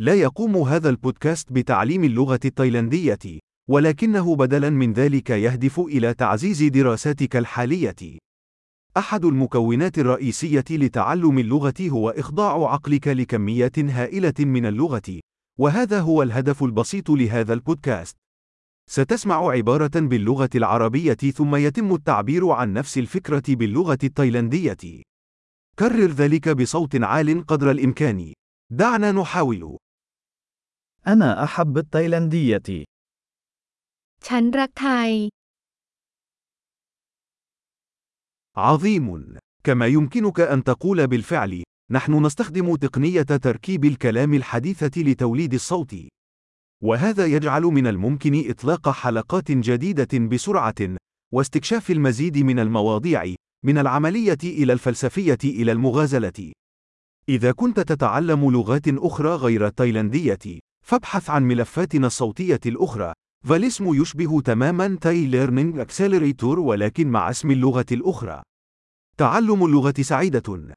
لا يقوم هذا البودكاست بتعليم اللغة التايلاندية، ولكنه بدلاً من ذلك يهدف إلى تعزيز دراساتك الحالية. أحد المكونات الرئيسية لتعلم اللغة هو إخضاع عقلك لكميات هائلة من اللغة، وهذا هو الهدف البسيط لهذا البودكاست. ستسمع عبارة باللغة العربية ثم يتم التعبير عن نفس الفكرة باللغة التايلاندية. كرر ذلك بصوت عال قدر الإمكان. دعنا نحاول. أنا أحب التايلاندية. ฉันรักไทย عظيم. كما يمكنك أن تقول بالفعل، نحن نستخدم تقنية تركيب الكلام الحديثة لتوليد الصوت. وهذا يجعل من الممكن إطلاق حلقات جديدة بسرعة، واستكشاف المزيد من المواضيع، من العملية إلى الفلسفية إلى المغازلة. إذا كنت تتعلم لغات أخرى غير التايلاندية، فابحث عن ملفاتنا الصوتية الأخرى، فالاسم يشبه تماماً Thai Learning Accelerator ولكن مع اسم اللغة الأخرى. تعلم اللغة سعيدة.